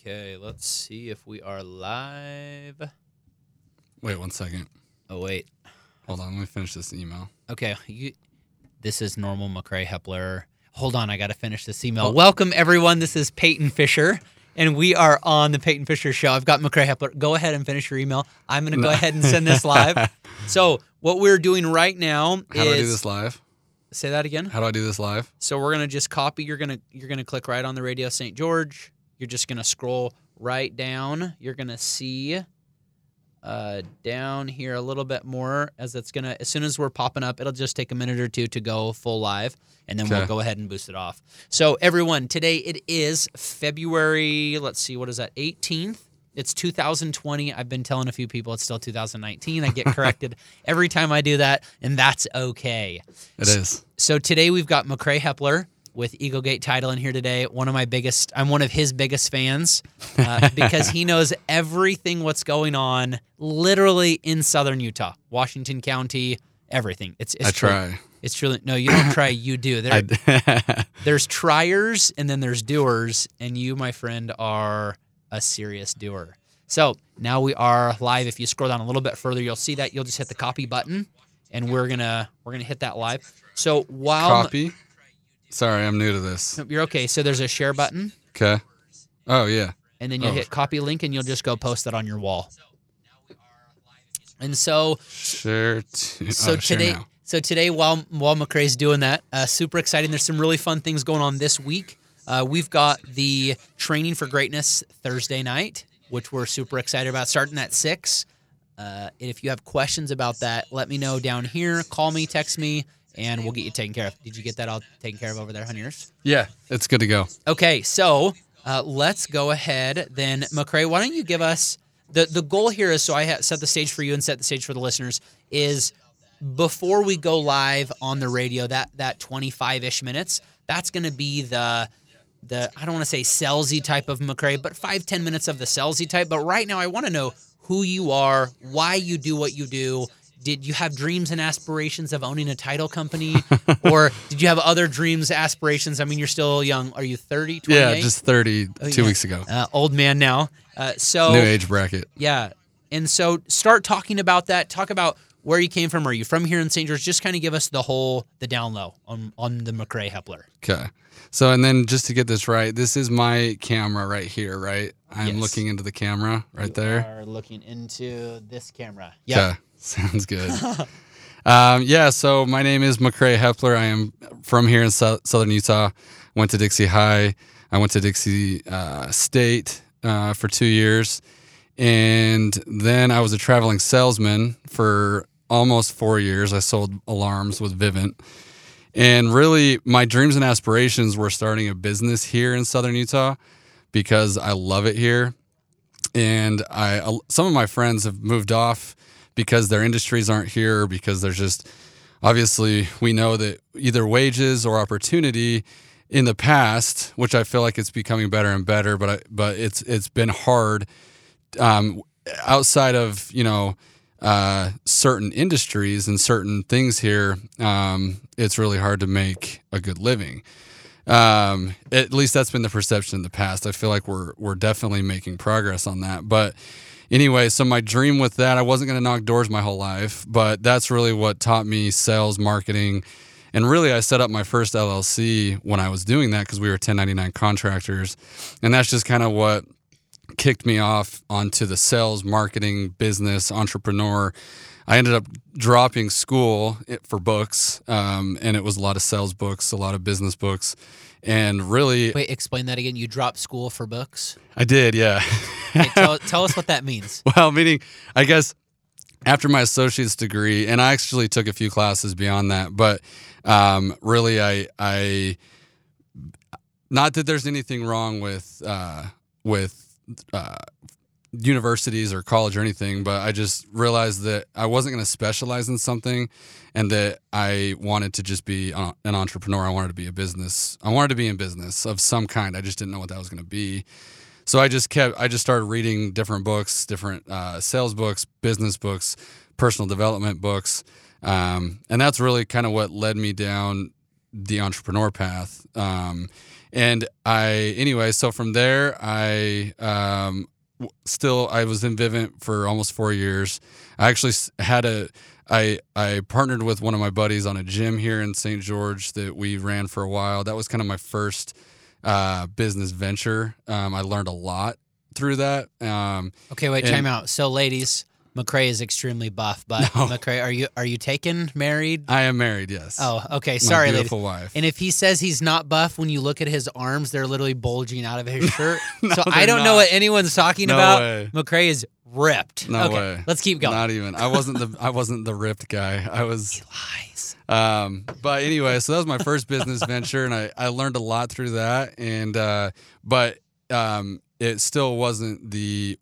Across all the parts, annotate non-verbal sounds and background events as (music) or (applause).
Okay, let's see if we are live. Wait one second. Oh wait. Hold on. Let me finish this email. Okay, you. This is normal McCrae Hepler. Hold on, I got to finish this email. Oh. Welcome everyone. This is Peyton Fisher, and we are on the Peyton Fisher Show. I've got McCrae Hepler. Go ahead and finish your email. I'm going to go (laughs) ahead and send this live. (laughs) So what we're doing right now How is do I do this live? say that again. How do I do this live? So we're gonna just copy. You're gonna you're gonna click right on the Radio St. George. You're just gonna scroll right down. You're gonna see uh, down here a little bit more as it's gonna. As soon as we're popping up, it'll just take a minute or two to go full live, and then we'll go ahead and boost it off. So everyone, today it is February. Let's see, what is that? 18th. It's 2020. I've been telling a few people it's still 2019. I get (laughs) corrected every time I do that, and that's okay. It is. So today we've got McCrae Hepler with Eagle Gate title in here today. One of my biggest, I'm one of his biggest fans uh, (laughs) because he knows everything what's going on literally in southern Utah, Washington County, everything. It's, it's I true- try. It's truly no, you don't try, (coughs) you do. There, (laughs) there's triers and then there's doers, and you, my friend, are a serious doer. So now we are live. If you scroll down a little bit further, you'll see that. You'll just hit the copy button, and we're gonna we're gonna hit that live. So while copy. Sorry, I'm new to this. You're okay. So there's a share button, Okay. Oh yeah. and then you Oh. hit copy link, and you'll just go post that on your wall. And so, Share. To, so oh, share today, now. so today, while while McCrae's doing that, uh, super exciting. There's some really fun things going on this week. Uh, we've got the training for greatness Thursday night, which we're super excited about, starting at six. Uh, and if you have questions about that, let me know down here. Call me, text me, and we'll get you taken care of. Did you get that all taken care of over there, honey? yours? Yeah, it's good to go. Okay, so uh, let's go ahead then, McCrae. Why don't you give us the the goal here is so I ha- set the stage for you and set the stage for the listeners is before we go live on the radio that that 25 ish minutes that's going to be the the I don't want to say salesy type of McCrae, but five ten minutes of the salesy type. But right now, I want to know who you are, why you do what you do. Did you have dreams and aspirations of owning a title company, (laughs) or did you have other dreams, aspirations? I mean, you're still young. Are you 30, 28? Yeah, just 30 Oh, two yeah. weeks ago. uh, old man now. Uh, so New age bracket. yeah, and so start talking about that. Talk about where you came from. Are you from here in St. George? Just kind of give us the whole the down low on on the McCrae Hepler. Okay. So, and then just to get this right, this is my camera right here, right? I'm Yes. looking into the camera right there. Are looking into this camera. Yeah. Sounds good. (laughs) um, yeah. So my name is McCrae Hepler. I am from here in Sou- Southern Utah. Went to Dixie High. I went to Dixie uh, State uh, for two years. And then I was a traveling salesman for almost four years. I sold alarms with Vivint. And really, my dreams and aspirations were starting a business here in Southern Utah because I love it here. And I, some of my friends have moved off because their industries aren't here, because there's just obviously we know that either wages or opportunity in the past, which I feel like it's becoming better and better, but I, but it's it's been hard um, outside of you know uh, certain industries and certain things here. Um, it's really hard to make a good living. Um, at least that's been the perception in the past. I feel like we're we're definitely making progress on that. But anyway, so my dream with that, I wasn't going to knock doors my whole life, but that's really what taught me sales, marketing, and really I set up my first LLC when I was doing that because we were 1099 contractors, and that's just kind of what kicked me off onto the sales, marketing, business, entrepreneur. I ended up dropping school for books, um, and it was a lot of sales books, a lot of business books, and really, Wait, explain that again. You dropped school for books. I did, yeah. (laughs) Okay, tell, tell us what that means. (laughs) well, meaning, I guess after my associate's degree, and I actually took a few classes beyond that, but um, really, I, I, not that there's anything wrong with uh, with uh, universities or college or anything, but I just realized that I wasn't going to specialize in something, and that I wanted to just be an entrepreneur. I wanted to be a business. I wanted to be in business of some kind. I just didn't know what that was going to be. So I just kept. I just started reading different books, different uh, sales books, business books, personal development books, um, and that's really kind of what led me down the entrepreneur path. Um, and I anyway. So from there, I um, still I was in Vivint for almost four years. I actually had a I I partnered with one of my buddies on a gym here in St. George that we ran for a while. That was kind of my first uh, business venture. Um, I learned a lot through that. Um, Okay, wait, And- time out. So, ladies, McCrae is extremely buff, but No. McCrae, are you are you taken, married? I am married. Yes. Oh, okay. My Sorry, ladies. beautiful wife. And if he says he's not buff, when you look at his arms, they're literally bulging out of his (laughs) shirt. so I don't know what anyone's talking No about. way. McCrae is ripped. No okay, way. let's keep going. Not even. I wasn't the I wasn't the ripped guy. I (laughs) was He Lies. um but anyway, so that was my first business (laughs) venture and I I learned a lot through that and uh but um it still wasn't the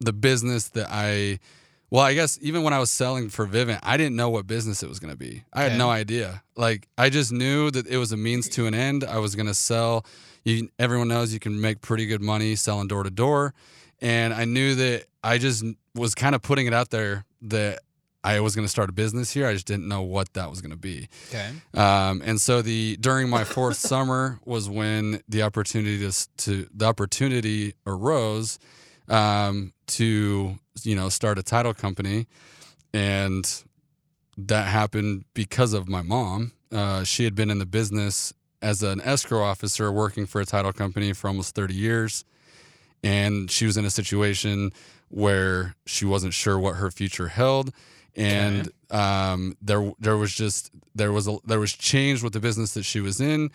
the business that I well, I guess even when I was selling for Vivint, I didn't know what business it was going to be. I Okay. had no idea. Like I just knew that it was a means to an end. I was going to sell. You, everyone knows you can make pretty good money selling door to door, and I knew that I just was kind of putting it out there that I was going to start a business here. I just didn't know what that was going to be. Okay. Um, and so the during my fourth (laughs) summer was when the opportunity to, to the opportunity arose um, to you know start a title company, and that happened because of my mom. Uh, she had been in the business as an escrow officer working for a title company for almost 30 years. And she was in a situation where she wasn't sure what her future held. And um, there, there was just there was a, there was change with the business that she was in,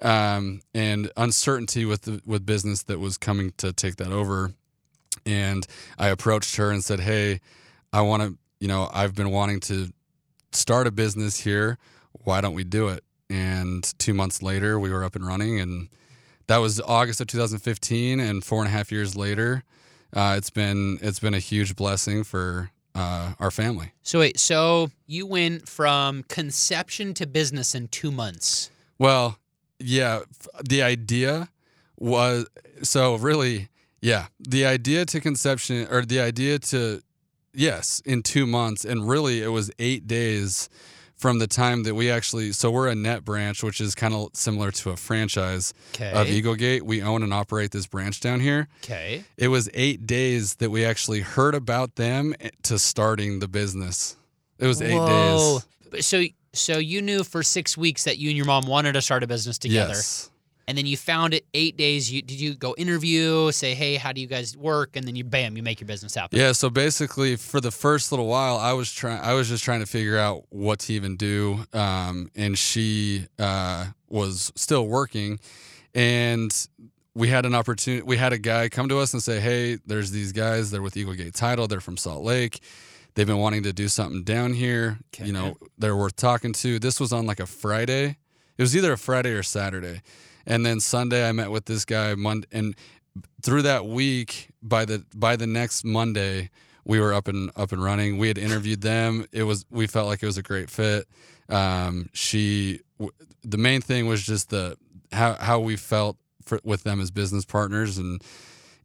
um, and uncertainty with the with business that was coming to take that over. And I approached her and said, "Hey, I want to, you know, I've been wanting to start a business here. Why don't we do it? And two months later, we were up and running, and that was August of 2015. And four and a half years later, uh, it's been it's been a huge blessing for uh, our family. So wait, so you went from conception to business in two months. Well, yeah, the idea was so really, yeah, the idea to conception or the idea to yes, in 2 months and really it was 8 days from the time that we actually so we're a net branch which is kind of similar to a franchise Okay. of Eaglegate. We own and operate this branch down here. okay. It was 8 days that we actually heard about them eh, to starting the business. It was 8 Whoa. days. So so you knew for six weeks that you and your mom wanted to start a business together, Yes. And then you found it eight days. You did you go interview, say, hey, how do you guys work, and then you bam, you make your business happen. Yeah, so basically, for the first little while, I was trying. I was just trying to figure out what to even do, um, and she uh, was still working, and we had an opportunity. We had a guy come to us and say, "Hey, there's these guys. They're with Eagle Gate Title. They're from Salt Lake. They've been wanting to do something down here. Okay. You know, they're worth talking to." This was on like a Friday. It was either a Friday or Saturday, and then Sunday I met with this guy. Monday and through that week, by the by the next Monday, we were up and up and running. We had interviewed them. It was we felt like it was a great fit. Um, she, w- the main thing was just the how how we felt for, with them as business partners and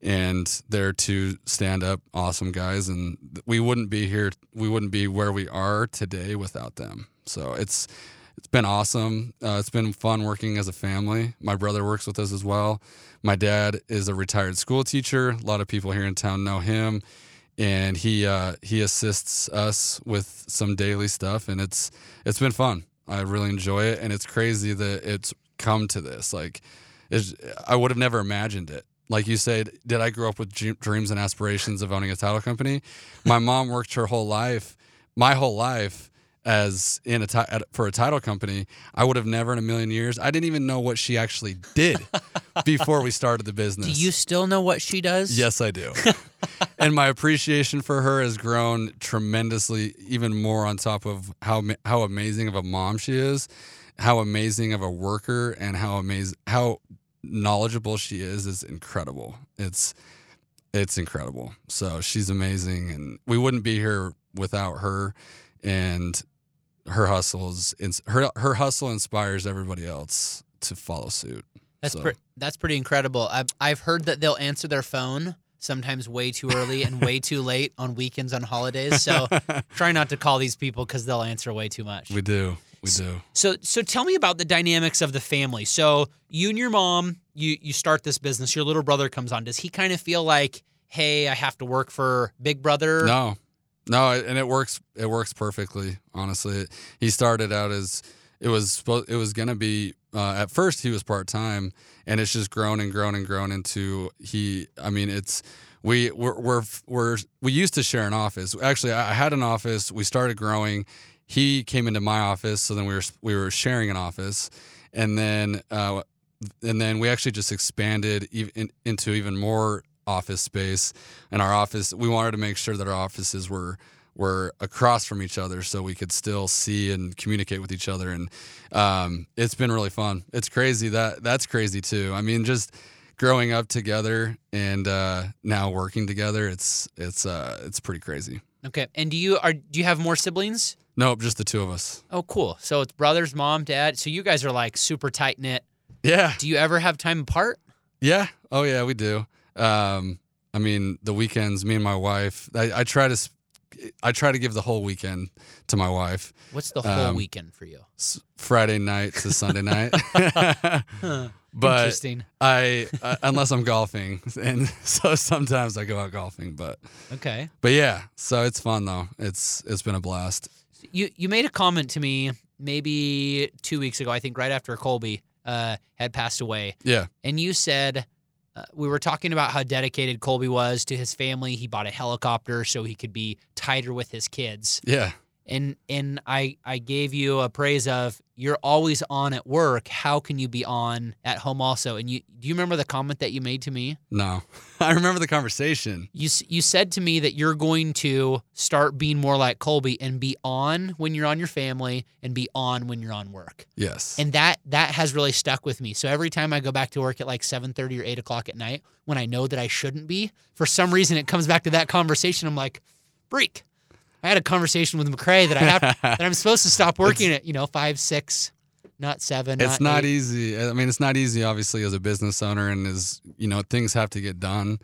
and they're two stand up awesome guys and we wouldn't be here we wouldn't be where we are today without them so it's it's been awesome. Uh, it's been fun working as a family. My brother works with us as well. My dad is a retired school teacher. A lot of people here in town know him. And he uh, he assists us with some daily stuff and it's it's been fun. I really enjoy it and it's crazy that it's come to this. Like i would have never imagined it. Like you said did i grow up with dreams and aspirations of owning a title company? My mom worked her whole life my whole life as in a ti- at, for a title company i would have never in a million years i didn't even know what she actually did (laughs) before we started the business Do you still know what she does? Yes, I do. (laughs) and my appreciation for her has grown tremendously, even more on top of how how amazing of a mom she is, how amazing of a worker, and how amazing how knowledgeable she is is incredible. It's it's incredible. So she's amazing, and we wouldn't be here without her. And her hustles, her her hustle inspires everybody else to follow suit. That's So- pre- that's pretty incredible. I've I've heard that they'll answer their phone sometimes way too early and way (laughs) too late on weekends on holidays. So (laughs) try not to call these people because they'll answer way too much. We do. we do. So so tell me about the dynamics of the family. So you and your mom, you you start this business. Your little brother comes on. Does he kind of feel like, hey, I have to work for Big Brother? No, no, and it works. It works perfectly. Honestly, he started out as it was. It was gonna be. Uh, at first, he was part time, and it's just grown and grown and grown into he. I mean, it's we we're, we're we're we used to share an office. Actually, I had an office. We started growing. He came into my office, so then we were we were sharing an office, and then uh, and then we actually just expanded ev- in, into even more office space. And our office, we wanted to make sure that our offices were were across from each other, so we could still see and communicate with each other. And um, it's been really fun. It's crazy that that's crazy too. I mean, just growing up together and uh, now working together, it's it's uh, it's pretty crazy. Okay. And do you are do you have more siblings? Nope, just the two of us. Oh, cool. So it's brothers, mom, dad. So you guys are like super tight knit. Yeah, Do you ever have time apart? Yeah. Oh, yeah, we do. Um, I mean, the weekends, me and my wife, I, I try to, I try to give the whole weekend to my wife. What's the whole Um, weekend for you? Friday night to Sunday night. (laughs) But Interesting. I, uh, unless I'm golfing, (laughs) and so sometimes I go out golfing. But, Okay. but yeah, so it's fun though. It's it's been a blast. You you made a comment to me maybe two weeks ago. I think right after Kobe uh, had passed away, Yeah. and you said we were talking about how dedicated Kobe was to his family. He bought a helicopter so he could be tighter with his kids. Yeah. And and I I gave you a praise of you're always on at work. How can you be on at home also? And you do you remember the comment that you made to me? No, (laughs) I remember the conversation. You you said to me that you're going to start being more like Kobe and be on when you're on your family and be on when you're on work. Yes. And that that has really stuck with me. So every time I go back to work at like 7:30 or 8 o'clock at night, when I know that I shouldn't be, for some reason it comes back to that conversation. I'm like, freak. I had a conversation with McCrae that I have that I'm supposed to stop (laughs) working at, you know, five, six, not seven. it's not eight. easy. I mean, it's not easy, obviously, as a business owner, and as you know, things have to get done.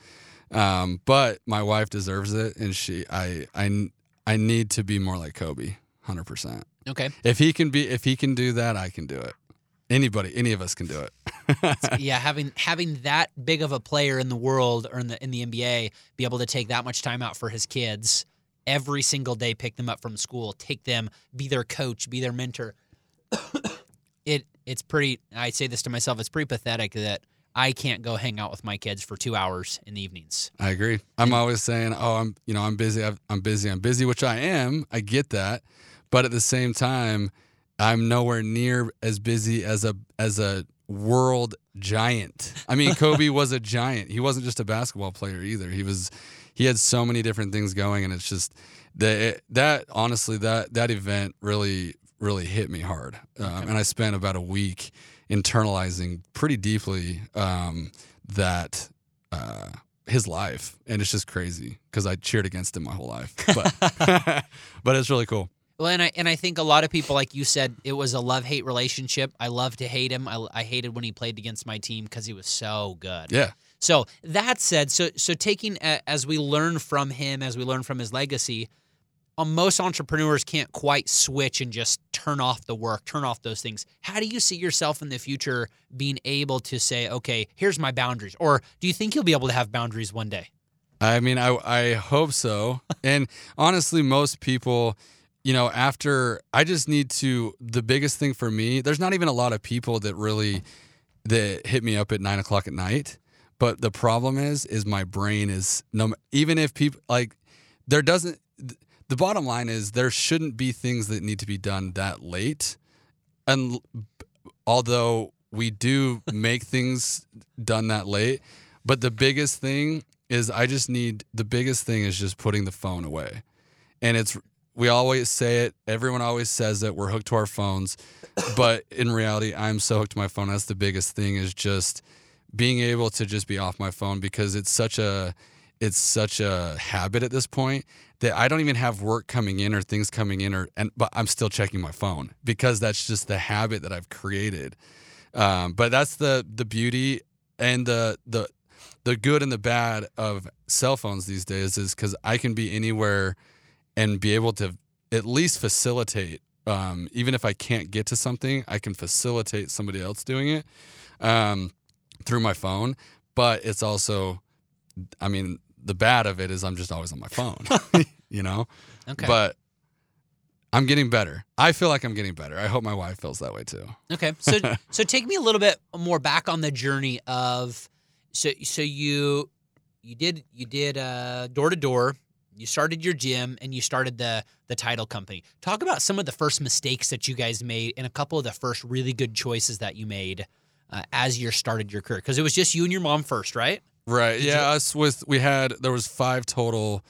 Um, but my wife deserves it, and she, I, I, I need to be more like Kobe, hundred percent. Okay. If he can be, if he can do that, I can do it. Anybody, any of us can do it. (laughs) yeah, having having that big of a player in the world or in the in the NBA be able to take that much time out for his kids every single day, pick them up from school, take them, be their coach, be their mentor. (coughs) it it's pretty. I say this to myself. It's pretty pathetic that I can't go hang out with my kids for two hours in the evenings. I agree. I'm always saying, "Oh, I'm, you know, I'm busy. I'm busy. I'm busy," which I am. I get that, but at the same time, I'm nowhere near as busy as a as a world giant. I mean, (laughs) Kobe was a giant. He wasn't just a basketball player either. He was. He had so many different things going, and it's just that that honestly that that event really really hit me hard, um, and I spent about a week internalizing pretty deeply um, that uh, his life, and it's just crazy because I cheered against him my whole life. But (laughs) (laughs) but it's really cool. Well, and I and I think a lot of people, like you said, it was a love hate relationship. I love to hate him. I, I hated when he played against my team because he was so good. Yeah, So that said, so so taking a, as we learn from him, as we learn from his legacy, um, most entrepreneurs can't quite switch and just turn off the work, turn off those things. How do you see yourself in the future being able to say, okay, here's my boundaries, or do you think you'll be able to have boundaries one day? I mean, I I hope so. (laughs) and honestly, most people, you know, after I just need to. The biggest thing for me, there's not even a lot of people that really that hit me up at nine o'clock at night. But the problem is, is my brain is no. Even if people like, there doesn't. The bottom line is there shouldn't be things that need to be done that late, and although we do (laughs) make things done that late, but the biggest thing is I just need the biggest thing is just putting the phone away. And it's we always say it, everyone always says that we're hooked to our phones, but in reality I'm so hooked to my phone. That's the biggest thing is just being able to just be off my phone because it's such a it's such a habit at this point that I don't even have work coming in or things coming in or and but I'm still checking my phone because that's just the habit that I've created. Um, but that's the the beauty and the the the good and the bad of cell phones these days is because I can be anywhere and be able to at least facilitate um, even if I can't get to something, I can facilitate somebody else doing it um, through my phone. But it's also, I mean, the bad of it is I'm just always on my phone, (laughs) you know. Okay. But I'm getting better. I feel like I'm getting better. I hope my wife feels that way too. Okay. So (laughs) so take me a little bit more back on the journey of so so you you did you did uh door to door, you started your gym and you started the the title company. Talk about some of the first mistakes that you guys made and a couple of the first really good choices that you made uh, as you started your career because it was just you and your mom first, right? Right. Did yeah. Us with we had there was five total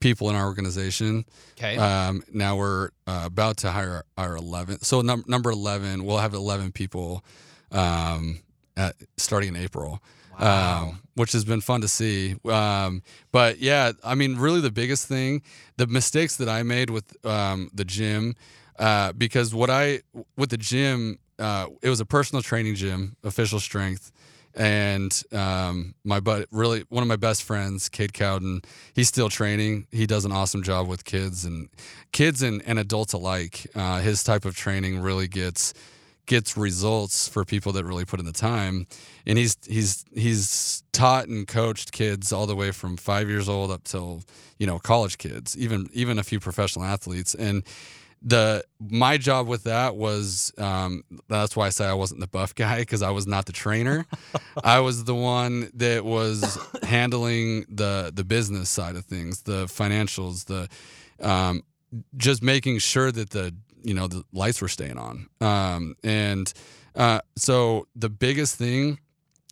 people in our organization. Okay. Um, now we're uh, about to hire our 11. So num- number 11, we'll have 11 people um, at, starting in April. Wow. Um, which has been fun to see. Um, but yeah, I mean, really the biggest thing, the mistakes that I made with um, the gym, uh, because what I, with the gym, uh, it was a personal training gym, official strength. And um, my but really one of my best friends, Cade Cowden, he's still training. He does an awesome job with kids and kids and, and adults alike. Uh, his type of training really gets gets results for people that really put in the time. And he's he's he's taught and coached kids all the way from five years old up till you know college kids, even even a few professional athletes. And the my job with that was um, that's why I say I wasn't the buff guy because I was not the trainer. (laughs) I was the one that was handling the the business side of things, the financials, the um, just making sure that the you know the lights were staying on. Um, and uh, so the biggest thing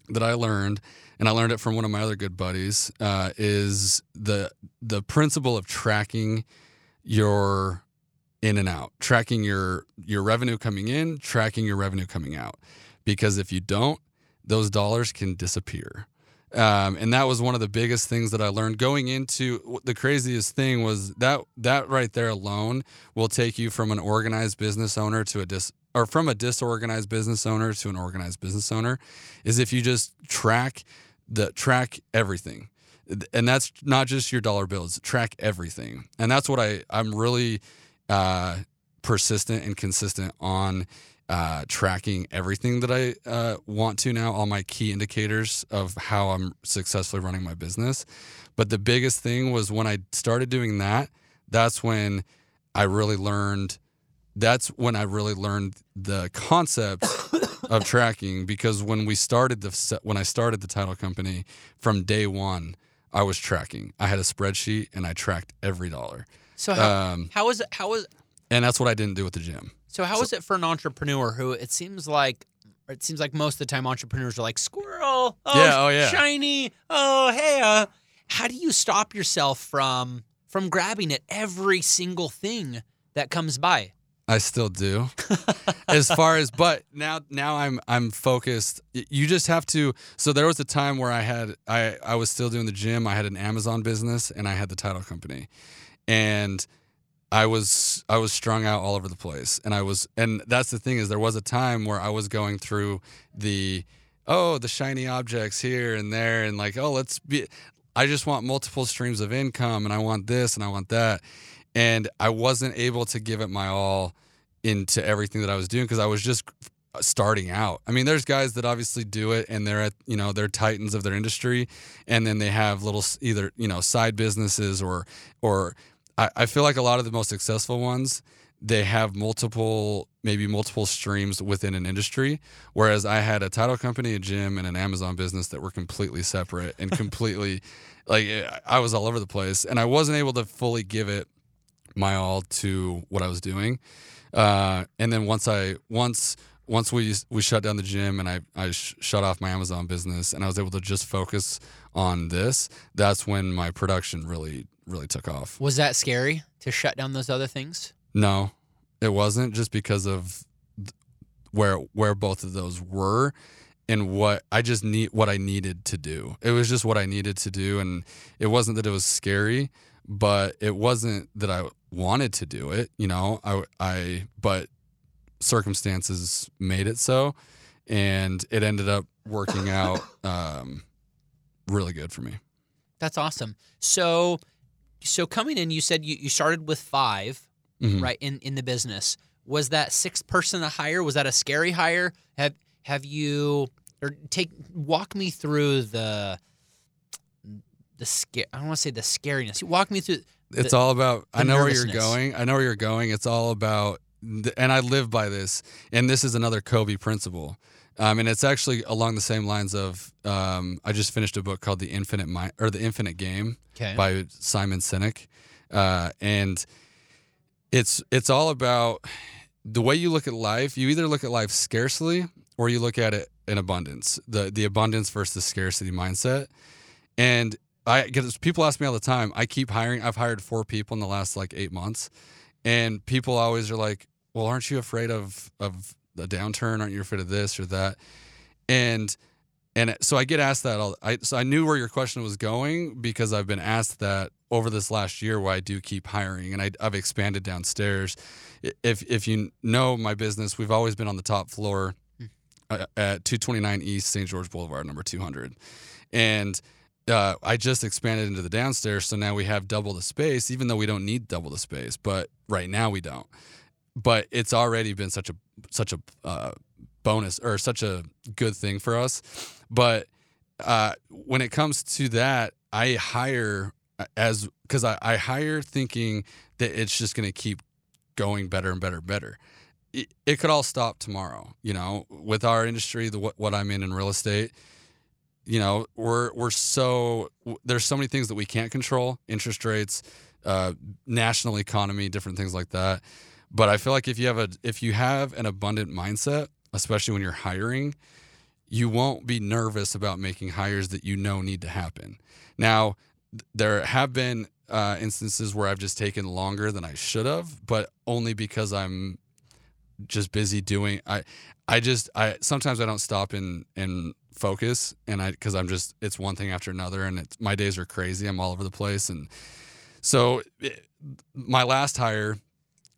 that I learned, and I learned it from one of my other good buddies, uh, is the the principle of tracking your in and out, tracking your your revenue coming in, tracking your revenue coming out. Because if you don't, those dollars can disappear. Um, and that was one of the biggest things that I learned going into the craziest thing was that that right there alone will take you from an organized business owner to a dis or from a disorganized business owner to an organized business owner is if you just track the track everything and that's not just your dollar bills track everything and that's what i i'm really uh, persistent and consistent on uh, tracking everything that I uh, want to now, all my key indicators of how I'm successfully running my business. But the biggest thing was when I started doing that, that's when I really learned. That's when I really learned the concept (coughs) of tracking because when we started the when I started the title company from day one, I was tracking. I had a spreadsheet and I tracked every dollar. So how, Um, how is it how is and that's what I didn't do with the gym. So how is it for an entrepreneur who it seems like it seems like most of the time entrepreneurs are like squirrel, oh, Yeah, oh, yeah. shiny, oh hey, uh, how do you stop yourself from from grabbing at every single thing that comes by? I still do. (laughs) as far as but now now I'm I'm focused. You just have to so there was a time where I had I I was still doing the gym. I had an Amazon business and I had the title company. And I was I was strung out all over the place. And I was and that's the thing is there was a time where I was going through the oh, the shiny objects here and there and like, oh, let's be I just want multiple streams of income and I want this and I want that. And I wasn't able to give it my all into everything that I was doing because I was just starting out. I mean, there's guys that obviously do it and they're at, you know, they're titans of their industry and then they have little either, you know, side businesses or or I, I feel like a lot of the most successful ones, they have multiple maybe multiple streams within an industry. Whereas I had a title company, a gym, and an Amazon business that were completely separate and (laughs) completely like I was all over the place and I wasn't able to fully give it my all to what I was doing. Uh, and then once I once once we we shut down the gym and I I sh- shut off my Amazon business and I was able to just focus on this. That's when my production really really took off. Was that scary to shut down those other things? No, it wasn't just because of where where both of those were and what I just need what I needed to do. It was just what I needed to do and it wasn't that it was scary, but it wasn't that I wanted to do it, you know. I I but circumstances made it so and it ended up working out (laughs) um really good for me. That's awesome. So so coming in, you said you, you started with five, Mhm. right, in, in the business. was that sixth person a hire? Was that a scary hire? Have have you or take walk me through the the scare? I don't want to say the scariness. Walk me through. It's all about. I know where you're going. I know where you're going. It's all about, and I live by this. And this is another Kobe principle. Um, and it's actually along the same lines of. Um, I just finished a book called The Infinite Mind or The Infinite Game Okay. by Simon Sinek, uh, and it's it's all about the way you look at life. You either look at life scarcely or you look at it in abundance. The the abundance versus scarcity mindset, and I get people ask me all the time. I keep hiring. I've hired four people in the last like eight months, and people always are like, "Well, aren't you afraid of of the downturn? Aren't you afraid of this or that?" And and so I get asked that all. I so I knew where your question was going because I've been asked that over this last year. Why I do keep hiring, and I, I've expanded downstairs. If if you know my business, we've always been on the top floor uh, at 229 East St. George Boulevard, number 200, and uh, I just expanded into the downstairs, so now we have double the space, even though we don't need double the space. But right now we don't. But it's already been such a such a uh, bonus or such a good thing for us. But uh, when it comes to that, I hire as because I, I hire thinking that it's just going to keep going better and better and better. It, it could all stop tomorrow, you know, with our industry, the what, what I'm in in real estate you know we're we're so there's so many things that we can't control interest rates uh, national economy different things like that but i feel like if you have a if you have an abundant mindset especially when you're hiring you won't be nervous about making hires that you know need to happen. Now there have been uh, instances where i've just taken longer than i should have but only because i'm just busy doing i i just i sometimes i don't stop and and focus and i because i'm just it's one thing after another and it's my days are crazy. I'm all over the place and so it, my last hire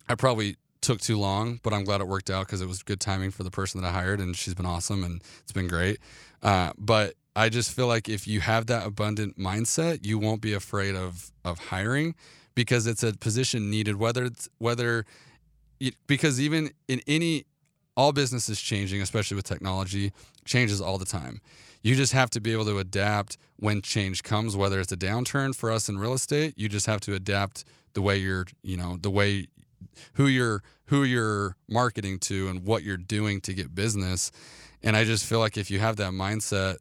i probably took too long but i'm glad it worked out because it was good timing for the person that i hired and she's been awesome and it's been great. Uh, but i just feel like if you have that abundant mindset you won't be afraid of of hiring because it's a position needed whether it's whether it- because even in any all business is changing especially with technology changes all the time. You just have to be able to adapt when change comes whether it's a downturn for us in real estate you just have to adapt the way you're you know the way who you're who you're marketing to and what you're doing to get business. And i just feel like if you have that mindset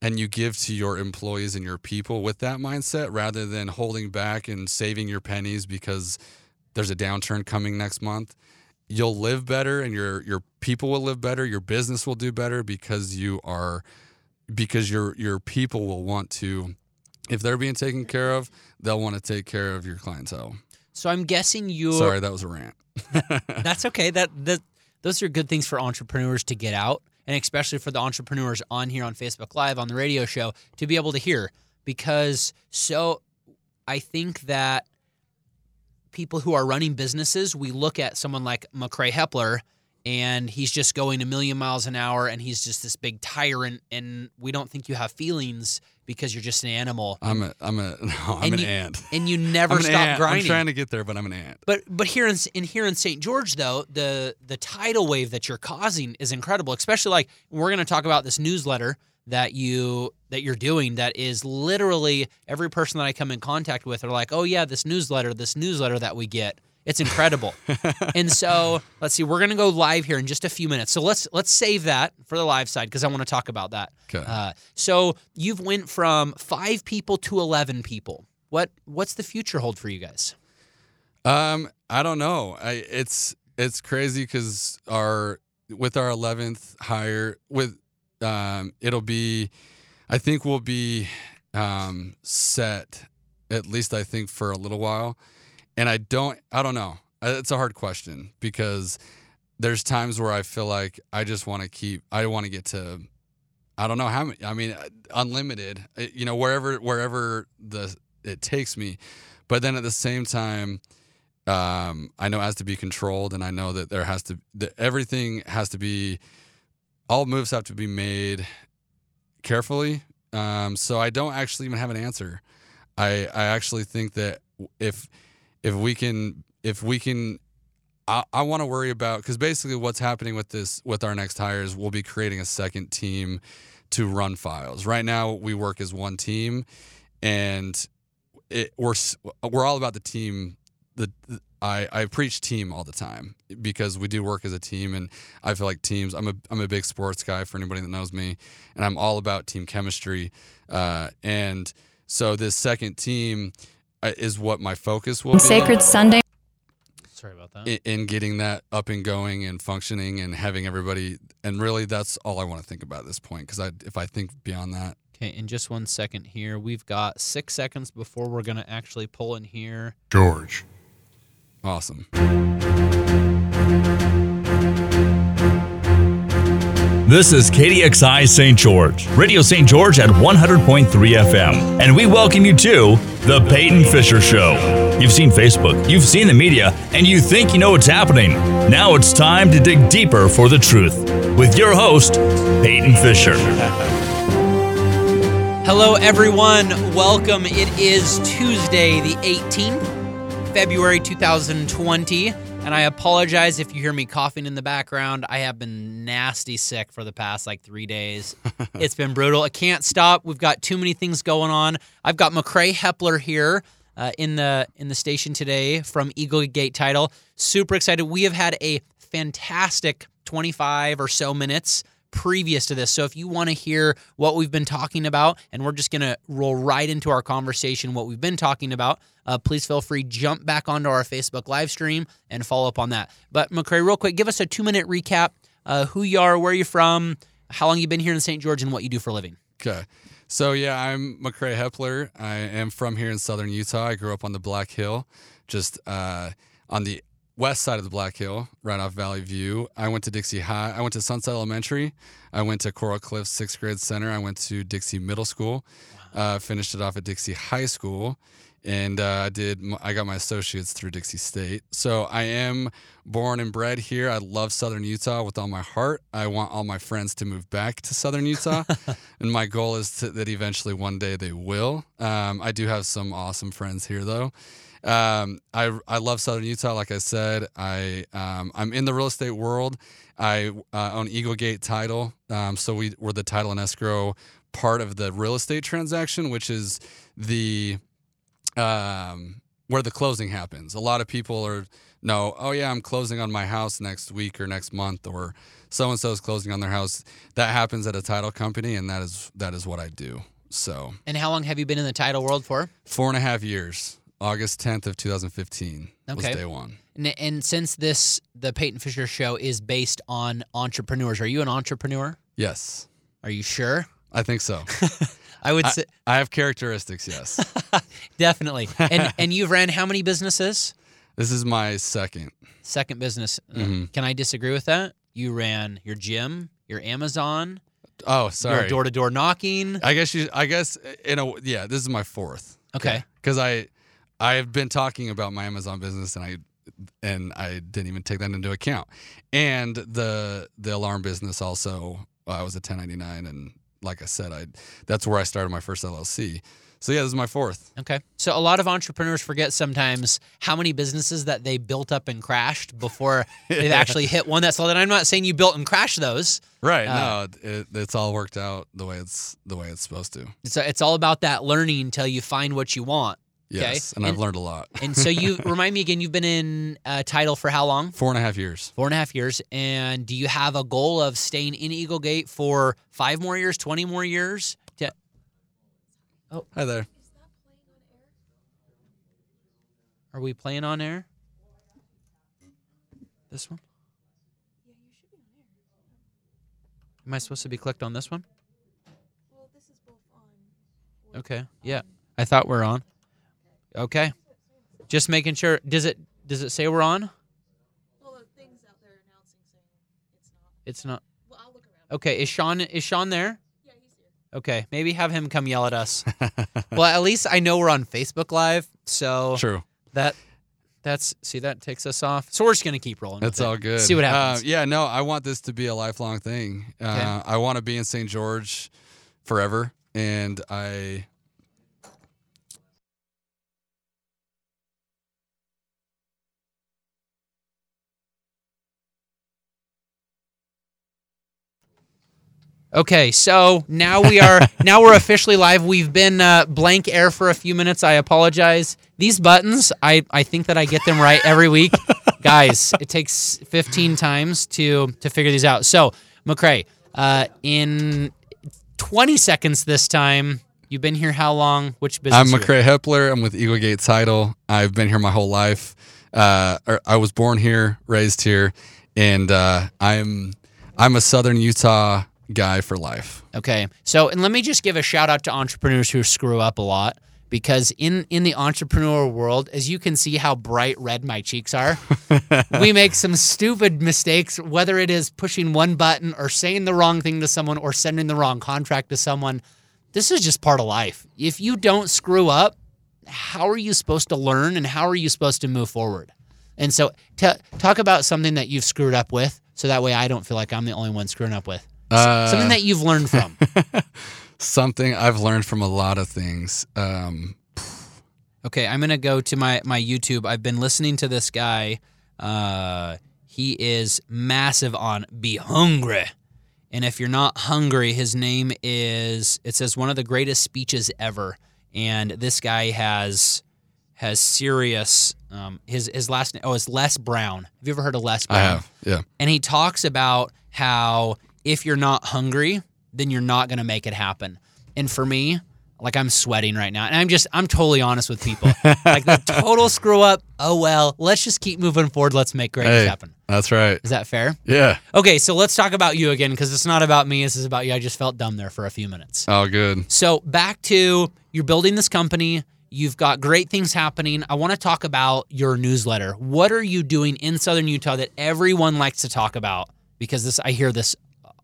and you give to your employees and your people with that mindset rather than holding back and saving your pennies because there's a downturn coming next month you'll live better and your your people will live better your business will do better because you are because your your people will want to if they're being taken care of they'll want to take care of your clientele So I'm guessing you. sorry that was a rant (laughs) That's okay. That that those are good things for entrepreneurs to get out, and especially for the entrepreneurs on here on Facebook Live on the radio show to be able to hear. Because so, I think that people who are running businesses, we look at someone like McCrae Hepler, and he's just going a million miles an hour, and he's just this big tyrant, and we don't think you have feelings because you're just an animal, i'm a i'm a (laughs) no i'm And an you- ant and you never an stop ant. grinding. i'm trying to get there but i'm an ant But but here in in here in St. George though, the the tidal wave that you're causing is incredible. Especially like we're going to talk about this newsletter that you that you're doing that is literally every person that I come in contact with are like, "Oh yeah, this newsletter, this newsletter that we get. It's incredible." and so, (laughs) let's see, we're going to go live here in just a few minutes. So let's let's save that for the live side because I want to talk about that. okay Uh, so you've went from 5 people to 11 people. What what's the future hold for you guys? Um, I don't know. I it's it's crazy because our with our eleventh hire with um it'll be I think we'll be um set at least I think for a little while. And I don't I don't know. It's a hard question because there's times where I feel like I just want to keep I want to get to I don't know how many I mean unlimited uh, you know wherever wherever the it takes me but then at the same time um, I know it has to be controlled, and I know that there has to that everything has to be all moves have to be made carefully. Um, so I don't actually even have an answer. I I actually think that if if we can if we can I, I want to worry about because basically what's happening with this with our next hires, we'll be creating a second team to run files. Right now, we work as one team, and it, we're we're all about the team. The I, I preach team all the time because we do work as a team, and I feel like teams. I'm a I'm a big sports guy for anybody that knows me, and I'm all about team chemistry. Uh, and so this second team Uh, is what my focus will be Sacred Sunday. Sorry about that. in, in getting that up and going and functioning and having everybody. And really, that's all I want to think about at this point because I if I think beyond that, Okay, in just one second here, we've got six seconds before we're gonna actually pull in here. George. awesome. This is KDXI St. George, Radio St. George at 100.3 FM, and we welcome you to The Peyton Fisher Show. You've seen Facebook, you've seen the media, and you think you know what's happening. Now it's time to dig deeper for the truth with your host, Peyton Fisher. Hello, everyone. Welcome. It is Tuesday, the 18th, February 2020. And I apologize if you hear me coughing in the background. I have been nasty sick for the past like three days. (laughs) it's been brutal. I can't stop. We've got too many things going on. I've got McCrae Hepler here uh, in the in the station today from Eagle Gate Title. Super excited. We have had a fantastic 25 or so minutes previous to this. So if you want to hear what we've been talking about, and we're just going to roll right into our conversation, what we've been talking about, uh, please feel free jump back onto our Facebook live stream and follow up on that. But McCrae, real quick, give us a two minute recap: uh, who you are, where you're from, how long you've been here in St. George, and what you do for a living. Okay. So yeah, I'm McCrae Hepler. I am from here in southern Utah. I grew up on the Black Hill, just uh, on the west side of the Black Hill, right off Valley View. I went to Dixie High. I went to Sunset Elementary. I went to Coral Cliffs sixth grade center. I went to Dixie Middle School. Uh, finished it off at Dixie High School, and uh, I did. I got my associates through Dixie State. So I am born and bred here. I love Southern Utah with all my heart. I want all my friends to move back to Southern Utah, (laughs) and my goal is to, that eventually one day they will. Um, I do have some awesome friends here though. Um, I I love Southern Utah. Like I said, I um, I'm in the real estate world. I uh, own Eagle Gate Title, um, so we we're the title and escrow part of the real estate transaction, which is the um, where the closing happens. A lot of people are no, oh yeah, I'm closing on my house next week or next month, or so and so is closing on their house. That happens at a title company, and that is that is what I do. So And how long have you been in the title world for? four and a half years. August 10th of 2015 was Okay. day one. And, and since this, the Peyton Fisher Show is based on entrepreneurs, are you an entrepreneur? Yes, Are you sure? I think so. (laughs) I would say I have characteristics. Yes, (laughs) definitely. And (laughs) and you've ran how many businesses? this is my second. Second business. Uh, Mhm. Can I disagree with that? You ran your gym, your Amazon, Oh, your sorry. door to door knocking. I guess you. I guess in a yeah. This is my fourth. Okay. Because I, I have been talking about my Amazon business and I, and I didn't even take that into account. And the the alarm business also. I was a 1099, and like I said, I that's where I started my first LLC. So yeah, this is my fourth. Okay. So a lot of entrepreneurs forget sometimes how many businesses that they built up and crashed before (laughs) they've actually hit one that's solid. And I'm not saying you built and crashed those. Right. Uh, no, it, it's all worked out the way it's the way it's supposed to. It's it's all about that learning until you find what you want. Okay. Yes, and, I've learned a lot. (laughs) And so you (laughs) remind me again, you've been in uh, title for how long? Four and a half years. Four and a half years. And do you have a goal of staying in Eagle Gate for five more years, 20 more years? Yeah. Oh, hi there. Are we playing on air? This one? Am I supposed to be clicked on this one? Okay. Yeah. I thought we're on. Okay. Just making sure. Does it does it say we're on? Well, the things out there announcing saying it's not. It's not. Well, I'll look around. Okay. Is Sean is Sean there? Yeah, he's here. Okay. Maybe have him come yell at us. (laughs) well, at least I know we're on Facebook Live, so True. that that's see that takes us off. So we're just gonna keep rolling. That's with it. all good. See what Uh, happens. yeah, no, I want this to be a lifelong thing. Uh, Okay. I want to be in St. George forever, and I. Okay, so now we are (laughs) now we're officially live. We've been uh, blank air for a few minutes. I apologize. These buttons, I I think that I get them right every week, (laughs) guys. It takes 15 times to to figure these out. So McCrae, uh, in 20 seconds this time. You've been here how long? Which business? I'm? McCrae Hepler. I'm with Eagle Gate Title. I've been here my whole life. Uh, or I was born here, raised here, and uh, I'm I'm a Southern Utah guy for life. Okay. So, and let me just give a shout out to entrepreneurs who screw up a lot because in in the entrepreneur world, as you can see how bright red my cheeks are, (laughs) we make some stupid mistakes whether it is pushing one button or saying the wrong thing to someone or sending the wrong contract to someone. This is just part of life. If you don't screw up, how are you supposed to learn and how are you supposed to move forward? And so, t- talk about something that you've screwed up with, so that way I don't feel like I'm the only one screwing up with. Uh, something that you've learned from. (laughs) Something I've learned from a lot of things. Um, Okay, I'm gonna go to my my YouTube. I've been listening to this guy. Uh, he is massive on "Be Hungry," and if you're not hungry, his name is. It says one of the greatest speeches ever, and this guy has has serious. Um, his his last name. Oh, it's Les Brown. Have you ever heard of Les I Brown? have, yeah. and he talks about how if you're not hungry, then you're not going to make it happen. And for me, like I'm sweating right now, and I'm just I'm totally honest with people. (laughs) like the total screw up. Oh well, let's just keep moving forward. Let's make great Hey, happen. that's right. Is that fair? Yeah. Okay, so let's talk about you again because it's not about me. This is about you. I just felt dumb there for a few minutes. Oh, good. So back to you're building this company. You've got great things happening. I want to talk about your newsletter. What are you doing in Southern Utah that everyone likes to talk about? Because this, I hear this,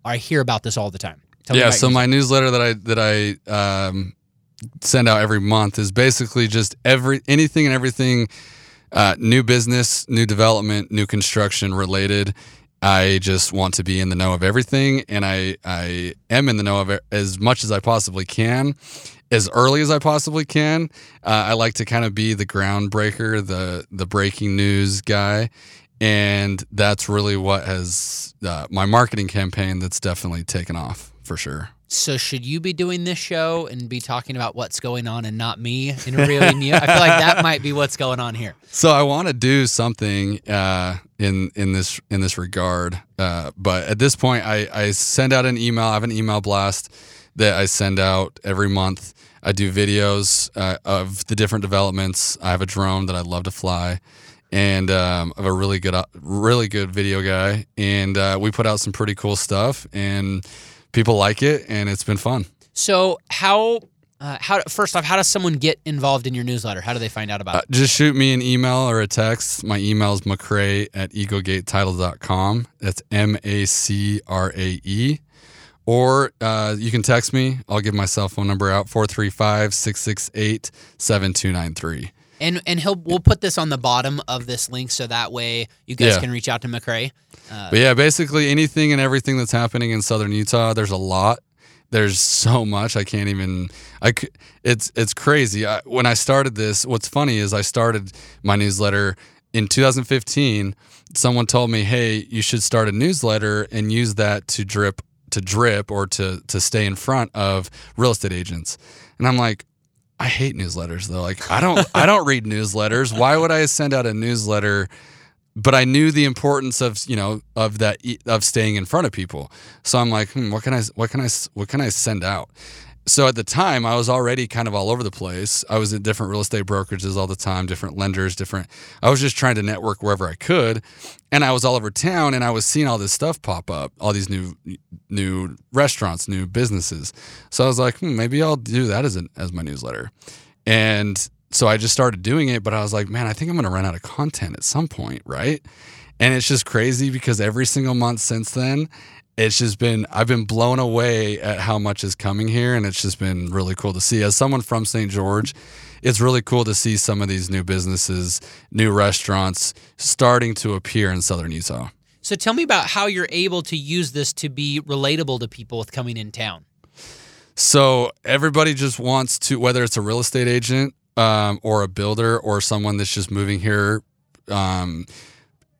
I hear about this all the time. Tell yeah. So my newsletter that I that I um, send out every month is basically just every anything and everything uh, new business, new development, new construction related. I just want to be in the know of everything, and I I am in the know of it as much as I possibly can, as early as I possibly can. Uh, I like to kind of be the groundbreaker, the the breaking news guy, and that's really what has uh, my marketing campaign. That's definitely taken off for sure. so should you be doing this show and be talking about what's going on and not me interviewing you? I feel like that might be what's going on here. So I want to do something uh, in in this in this regard, uh, but at this point, I, I send out an email. I have an email blast that I send out every month. I do videos uh, of the different developments. I have a drone that I love to fly, and um, I have a really good really good video guy, and uh, we put out some pretty cool stuff, and people like it, and it's been fun. So how? Uh, how first off, how does someone get involved in your newsletter? How do they find out about Uh, it? just shoot me an email or a text. My email is mccrae at eaglegatetitle.com. That's M A C R A E. Or uh, you can text me. I'll give my cell phone number out 435 668 7293. And and he'll we'll put this on the bottom of this link so that way you guys Yeah. can reach out to McCrae. Uh, but yeah, basically anything and everything that's happening in southern Utah, there's a lot. There's so much I can't even. I it's it's crazy. I, when I started this, what's funny is I started my newsletter in 2015. Someone told me, "Hey, you should start a newsletter and use that to drip to drip or to to stay in front of real estate agents." And I'm like, I hate newsletters though. Like I don't I don't read newsletters. Why would I send out a newsletter? But I knew the importance of you know of that of staying in front of people. So I'm like, hmm, what can I what can I what can I send out? So at the time, I was already kind of all over the place. I was at different real estate brokerages all the time, different lenders, different. I was just trying to network wherever I could, and I was all over town, and I was seeing all this stuff pop up, all these new new restaurants, new businesses. So I was like, hmm, maybe I'll do that as an as my newsletter, and so I just started doing it. But I was like, man, I think I'm going to run out of content at some point, right? And it's just crazy because every single month since then, it's just been I've been blown away at how much is coming here, and it's just been really cool to see. As someone from St. George, it's really cool to see some of these new businesses, new restaurants starting to appear in Southern Utah. So tell me about how you're able to use this to be relatable to people with coming in town. So everybody just wants to, whether it's a real estate agent um, or a builder or someone that's just moving here. Um,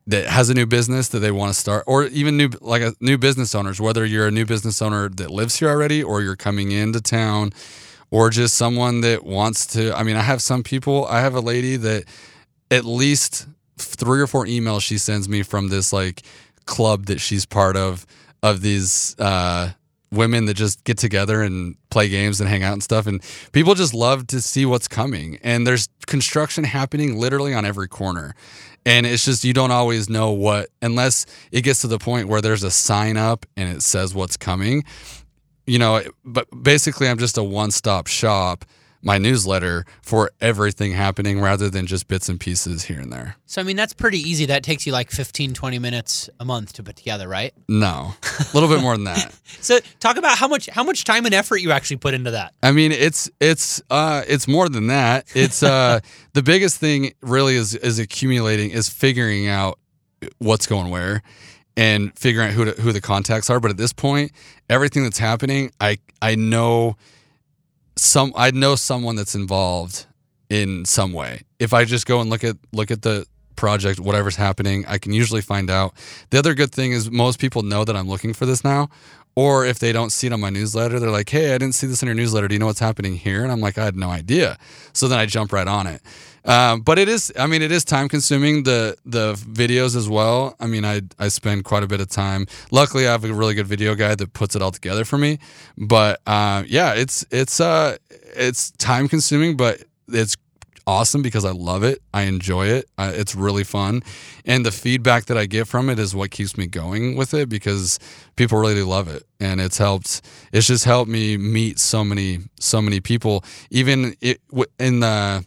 that has a new business that they want to start or even new like a new business owners whether you're a new business owner that lives here already or you're coming into town or just someone that wants to I mean I have some people I have a lady that at least three or four emails she sends me from this like club that she's part of of these uh women that just get together and play games and hang out and stuff and people just love to see what's coming and there's construction happening literally on every corner and it's just you don't always know what unless it gets to the point where there's a sign up and it says what's coming you know but basically i'm just a one-stop shop my newsletter for everything happening rather than just bits and pieces here and there So I mean that's pretty easy. That takes you like 15 20 minutes a month to put together, right? no a little bit more than that (laughs) So talk about how much how much time and effort you actually put into that. I mean, it's it's uh it's more than that. It's uh (laughs) the biggest thing really is is accumulating is figuring out what's going where and figuring out who to, who the contacts are. But at this point, everything that's happening, I I know some I know someone that's involved in some way. If I just go and look at look at the project, whatever's happening, I can usually find out. The other good thing is most people know that I'm looking for this now. Or if they don't see it on my newsletter, they're like, "Hey, I didn't see this in your newsletter. Do you know what's happening here?" And I'm like, "I had no idea." So then I jump right on it. Um, but it is, I mean, it is time consuming the the videos as well. I mean, I I spend quite a bit of time. Luckily, I have a really good video guy that puts it all together for me. But uh, yeah, it's it's uh it's time consuming, but it's awesome because I love it. I enjoy it. It's really fun, and the feedback that I get from it is what keeps me going with it because people really love it, and it's helped. It's just helped me meet so many so many people, even it, in the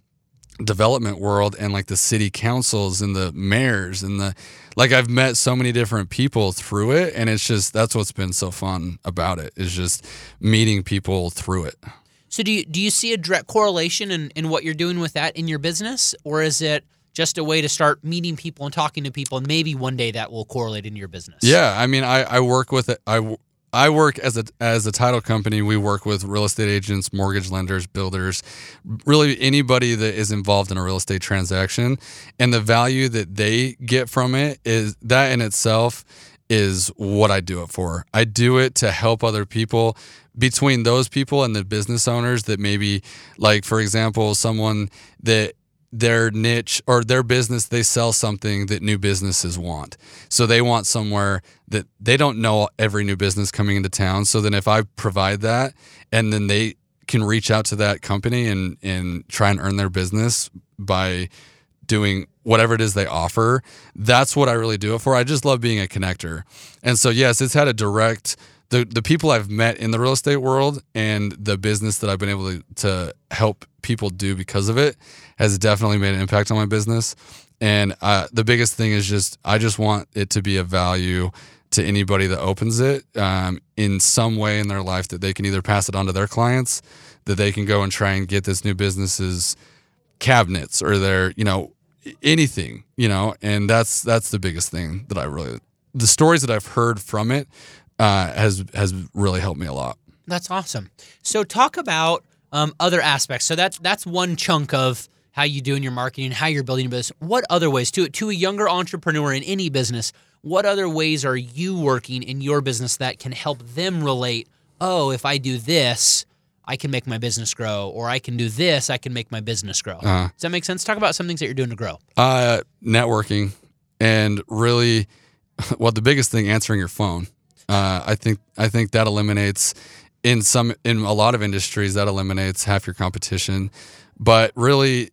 development world and like the city councils and the mayors and the like I've met so many different people through it and it's just that's what's been so fun about it is just meeting people through it. So do you do you see a direct correlation in, in what you're doing with that in your business, or is it just a way to start meeting people and talking to people, and maybe one day that will correlate into your business? Yeah, I mean, I, I work with it. I, I work as a as a title company. We work with real estate agents, mortgage lenders, builders, really anybody that is involved in a real estate transaction, and the value that they get from it is that in itself is what I do it for. I do it to help other people between those people and the business owners that maybe like for example someone that their niche or their business they sell something that new businesses want. So they want somewhere that they don't know every new business coming into town. So then if i provide that and then they can reach out to that company and and try and earn their business by doing whatever it is they offer that's what i really do it for. I just love being a connector. And so yes it's had a direct the the people I've met in the real estate world and the business that I've been able to, to help people do because of it has definitely made an impact on my business. And uh, the biggest thing is just I just want it to be a value to anybody that opens it um, in some way in their life that they can either pass it on to their clients, that they can go and try and get this new business's cabinets or their you know anything you know, and that's that's the biggest thing that I really the stories that I've heard from it uh, has has really helped me a lot. That's awesome. So talk about um, other aspects. So that's that's one chunk of how you do in your marketing, and how you're building a business. What other ways to to a younger entrepreneur in any business? What other ways are you working in your business that can help them relate? Oh, if I do this, I can make my business grow, or I can do this, I can make my business grow. Uh-huh. Does that make sense? Talk about some things that you're doing to grow. Uh, networking and really, (laughs) well, the biggest thing answering your phone. Uh, I think I think that eliminates in some in a lot of industries that eliminates half your competition. But really,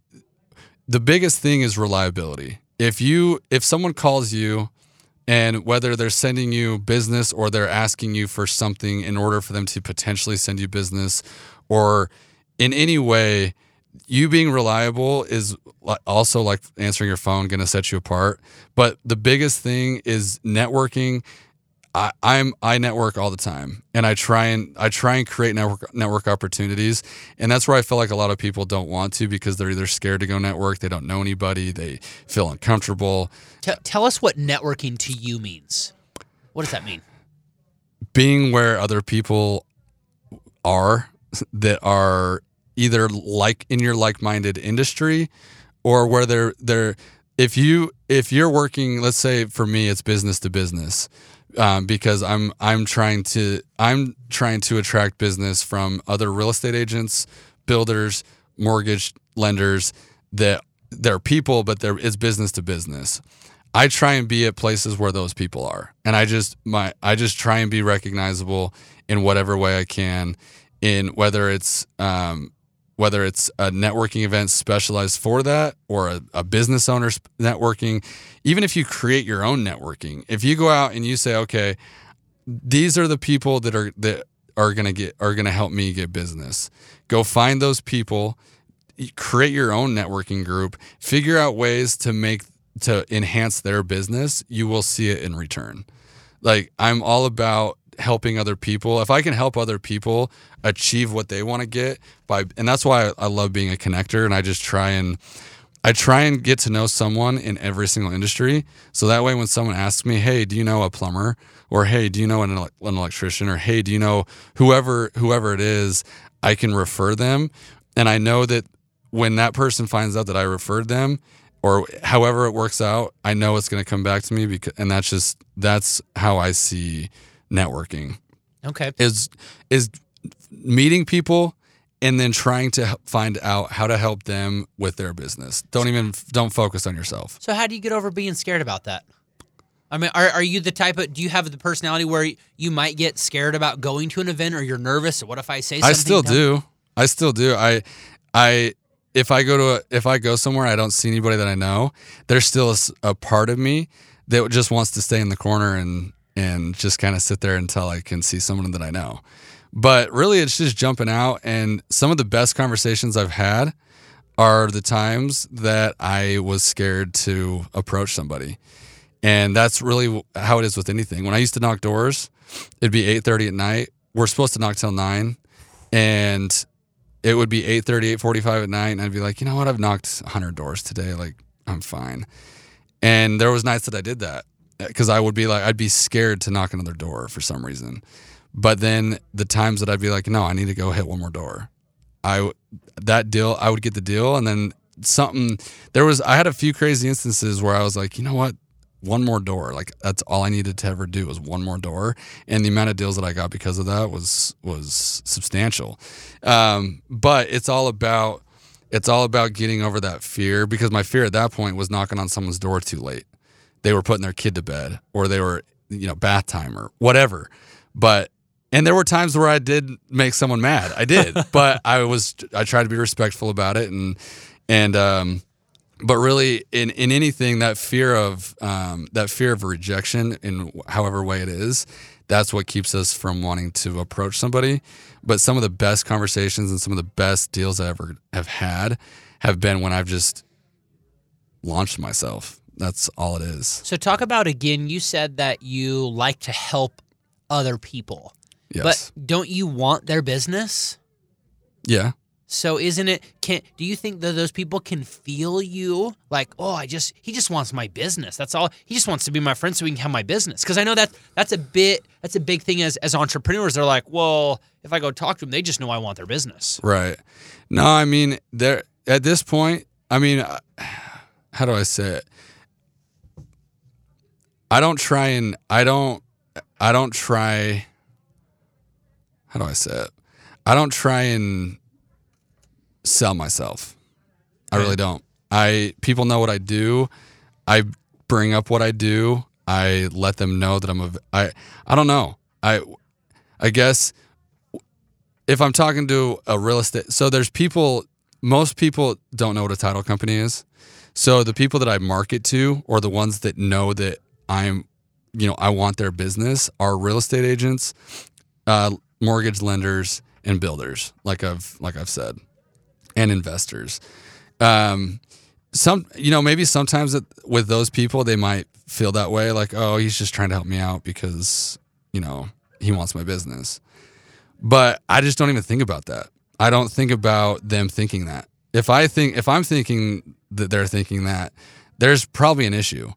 the biggest thing is reliability. If you if someone calls you and whether they're sending you business or they're asking you for something in order for them to potentially send you business or in any way you being reliable is also like answering your phone going to set you apart but the biggest thing is networking I, I'm I network all the time, and I try and I try and create network network opportunities, and that's where I feel like a lot of people don't want to because they're either scared to go network, they don't know anybody, they feel uncomfortable. T- tell us what networking to you means. What does that mean? Being where other people are that are either like in your like minded industry, or where they're they're if you if you're working, let's say for me, it's business to business. Um, because I'm I'm trying to I'm trying to attract business from other real estate agents, builders, mortgage lenders that they're people, but there is business to business. I try and be at places where those people are, and I just my I just try and be recognizable in whatever way I can, in whether it's um, whether it's a networking event specialized for that or a, a business owner's networking, even if you create your own networking, if you go out and you say, okay, these are the people that are that are gonna get are gonna help me get business. Go find those people, create your own networking group, figure out ways to make to enhance their business. You will see it in return. Like I'm all about helping other people. If I can help other people achieve what they want to get by and that's why I love being a connector and I just try and I try and get to know someone in every single industry. So that way when someone asks me, "Hey, do you know a plumber?" or "Hey, do you know an, an electrician?" or "Hey, do you know whoever whoever it is?" I can refer them and I know that when that person finds out that I referred them or however it works out, I know it's going to come back to me because and that's just that's how I see networking Okay. is is meeting people and then trying to find out how to help them with their business. Don't even don't focus on yourself. So how do you get over being scared about that? I mean, are, are you the type of do you have the personality where you might get scared about going to an event or you're nervous? Or What if I say something? I still do. I still do. I I if I go to a, if I go somewhere I don't see anybody that I know, there's still a part of me that just wants to stay in the corner and and just kind of sit there until I can see someone that I know. But really it's just jumping out and some of the best conversations I've had are the times that I was scared to approach somebody. And that's really how it is with anything. When I used to knock doors, it'd be 8:30 at night. We're supposed to knock till 9 and it would be 8.30 8.45 at night and i'd be like you know what i've knocked 100 doors today like i'm fine and there was nights that i did that because i would be like i'd be scared to knock another door for some reason. But then the times that i'd be like no i need to go hit one more door. I that deal i would get the deal and then something there was i had a few crazy instances where i was like you know what? One more door. Like that's all i needed to ever do was one more door. And the amount of deals that i got because of that was was substantial. Um, but it's all about it's all about getting over that fear because my fear at that point was knocking on someone's door too late they were putting their kid to bed or they were you know bath time or whatever. But and there were times where i did make someone mad. I did (laughs) but i was i tried to be respectful about it and and um but really in, in anything that fear of um, that fear of rejection in however way it is that's what keeps us from wanting to approach somebody. But some of the best conversations and some of the best deals i ever have had have been when i've just launched myself that's all it is So talk about again. You said that you like to help other people, yes but don't you want their business? yeah So isn't it? Can do you think that those people can feel you like, oh, I just he just wants my business. That's all. He just wants to be my friend so he can have my business. Because I know that that's a bit that's a big thing as as entrepreneurs. They're like, well, if I go talk to them, they just know I want their business. Right. No, I mean, there at this point, I mean, uh, (sighs) how do I say it? I don't try and I don't I don't try how do I say it? I don't try and sell myself. I really don't. I people know what I do. I bring up what I do. I let them know that I'm a I I don't know. I I guess if I'm talking to a real estate, so there's people, most people don't know what a title company is. So the people that I market to, or the ones that know that I'm, you know, I want their business, are real estate agents, uh, mortgage lenders, and builders, like I've like I've said, and investors. Um, some, you know, maybe sometimes it, with those people, they might feel that way, like, oh, he's just trying to help me out because, you know, he wants my business. But I just don't even think about that. I don't think about them thinking that. If I think if I'm thinking that they're thinking that, there's probably an issue.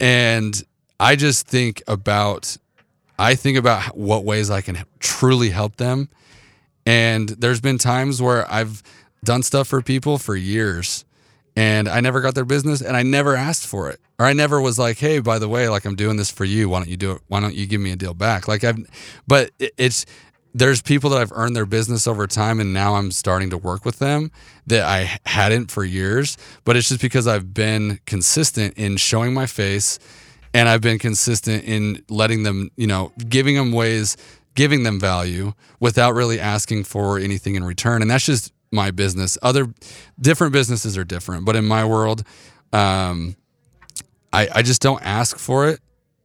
And I just think about I think about what ways I can truly help them. And there's been times where I've done stuff for people for years and I never got their business and I never asked for it. Or I never was like, "Hey, by the way, like I'm doing this for you. Why don't you do it? Why don't you give me a deal back?" Like I've but it's there's people that I've earned their business over time and now I'm starting to work with them that I hadn't for years, but it's just because I've been consistent in showing my face and I've been consistent in letting them, you know, giving them ways, giving them value without really asking for anything in return. And that's just my business. Other different businesses are different, but in my world, um, I, I just don't ask for it.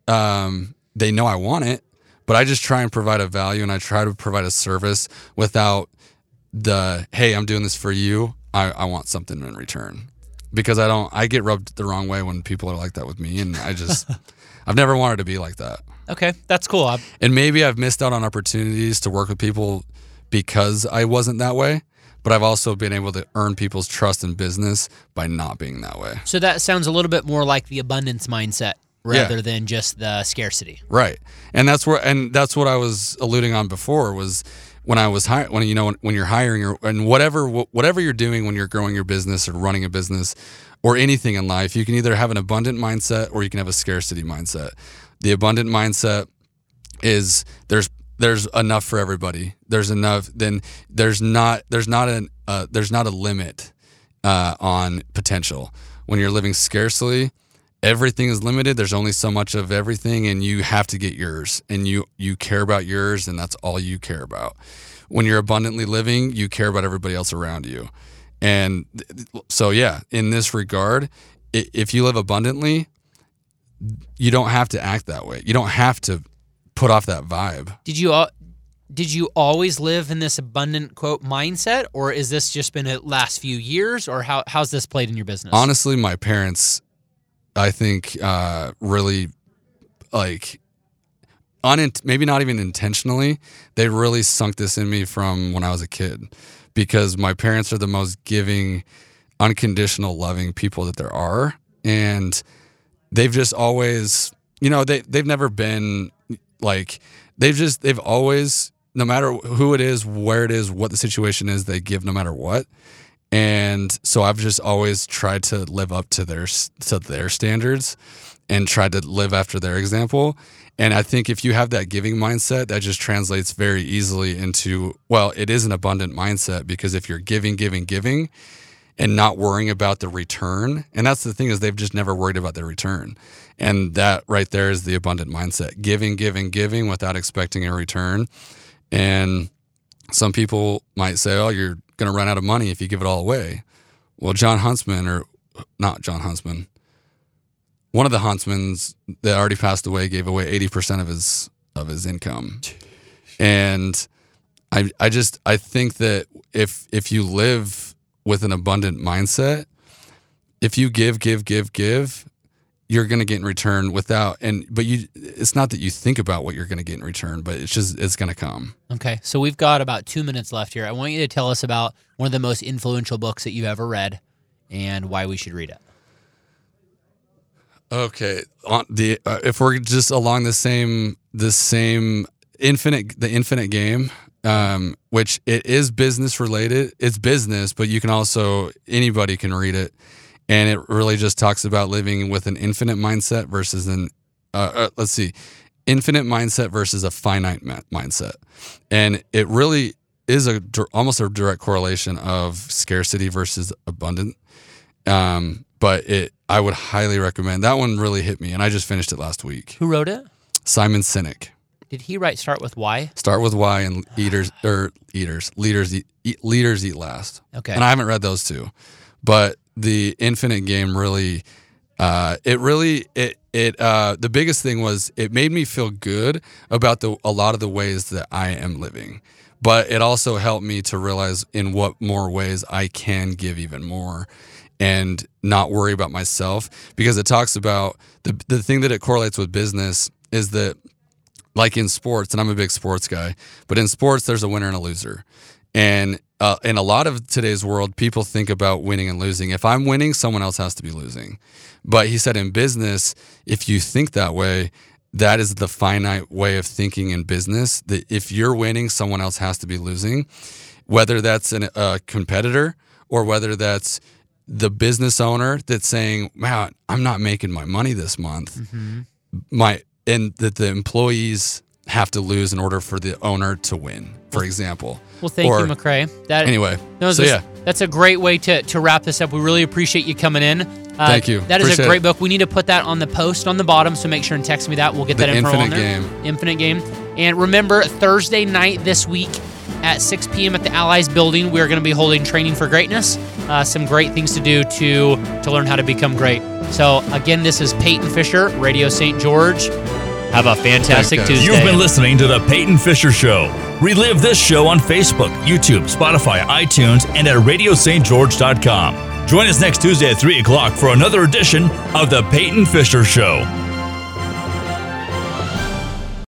Um, they know I want it, but I just try and provide a value and I try to provide a service without the, hey, I'm doing this for you. I, I want something in return because I don't, I get rubbed the wrong way when people are like that with me. And I just, (laughs) I've never wanted to be like that. Okay, that's cool. I, And maybe I've missed out on opportunities to work with people because I wasn't that way. But I've also been able to earn people's trust in business by not being that way. so that sounds a little bit more like the abundance mindset rather than just the scarcity. Right. And that's where and that's what I was alluding on before was when I was hiring when you know when, when you're hiring or and whatever whatever you're doing when you're growing your business or running a business or anything in life, you can either have an abundant mindset or you can have a scarcity mindset. The abundant mindset is there's there's enough for everybody. There's enough. Then there's not there's not an uh, there's not a limit uh, on potential. When you're living scarcely, everything is limited. There's only so much of everything, and you have to get yours. And you you care about yours, and that's all you care about. When you're abundantly living, you care about everybody else around you. And so, yeah, in this regard, if you live abundantly, you don't have to act that way. You don't have to put off that vibe. Did you al- did you always live in this abundant quote mindset, or is this just been a last few years, or how how's this played in your business? Honestly, my parents, I think, uh, really like, unint- maybe not even intentionally, they really sunk this in me from when I was a kid because my parents are the most giving, unconditional, loving people that there are. And they've just always, you know, they, they've never been like, they've just, they've always, no matter who it is, where it is, what the situation is, they give no matter what and so I've just always tried to live up to their to their standards and tried to live after their example. And I think if you have that giving mindset, that just translates very easily into well, it is an abundant mindset because if you're giving, giving, giving, and not worrying about the return, and that's the thing is they've just never worried about the return, and that right there is the abundant mindset: giving, giving, giving without expecting a return. And some people might say, "Oh, you're going to run out of money if you give it all away." Well, John Huntsman, or not John Huntsman, one of the Huntsmans that already passed away gave away eighty percent of his of his income, and I I just I think that if if you live with an abundant mindset, if you give, give, give, give, you're going to get in return without and but you it's not that you think about what you're going to get in return, but it's just it's going to come. Okay, so we've got about two minutes left here. I want you to tell us about one of the most influential books that you've ever read and why we should read it. Okay, on the uh, if we're just along the same the same infinite the infinite game, um, which it is business related. It's business, but you can also anybody can read it, and it really just talks about living with an infinite mindset versus an uh, uh, let's see, infinite mindset versus a finite ma- mindset, and it really is a almost a direct correlation of scarcity versus abundant. Um, but it I would highly recommend that one. Really hit me, and I just finished it last week. Who wrote it? Simon Sinek. Did he write Start with Why? Start with why and eaters or eaters leaders eat, eat leaders eat last. Okay. And I haven't read those two, but the Infinite Game really, uh, it really it it uh, the biggest thing was it made me feel good about the a lot of the ways that I am living, but it also helped me to realize in what more ways I can give even more. And not worry about myself because it talks about the the thing that it correlates with business is that like in sports, and I'm a big sports guy, but in sports, there's a winner and a loser. And uh, in a lot of today's world, people think about winning and losing. If I'm winning, someone else has to be losing. But he said in business, if you think that way, that is the finite way of thinking in business. That if you're winning, someone else has to be losing, whether that's an, a competitor or whether that's the business owner that's saying, "Wow, I'm not making my money this month." Mm-hmm. My and that the employees have to lose in order for the owner to win, for example. Well, thank Or- you, McCrae. That Anyway, No, so this- yeah, that's a great way to, to wrap this up. We really appreciate you coming in. Uh, Thank you. That is Appreciate a great book. We need to put that on the post on the bottom, so make sure and text me that. We'll get The that info on Infinite there. Game. Infinite Game. And remember, Thursday night this week at 6 p.m. at the Allies Building, we are going to be holding Training for Greatness. Uh, some great things to do to to learn how to become great. So again, this is Peyton Fisher, Radio St. George. Have a fantastic guys. Tuesday. You've been listening to The Peyton Fisher Show. Relive this show on Facebook, YouTube, Spotify, iTunes, and at RadioSt.George.com. Join us next Tuesday at 3 o'clock for another edition of The Peyton Fisher Show.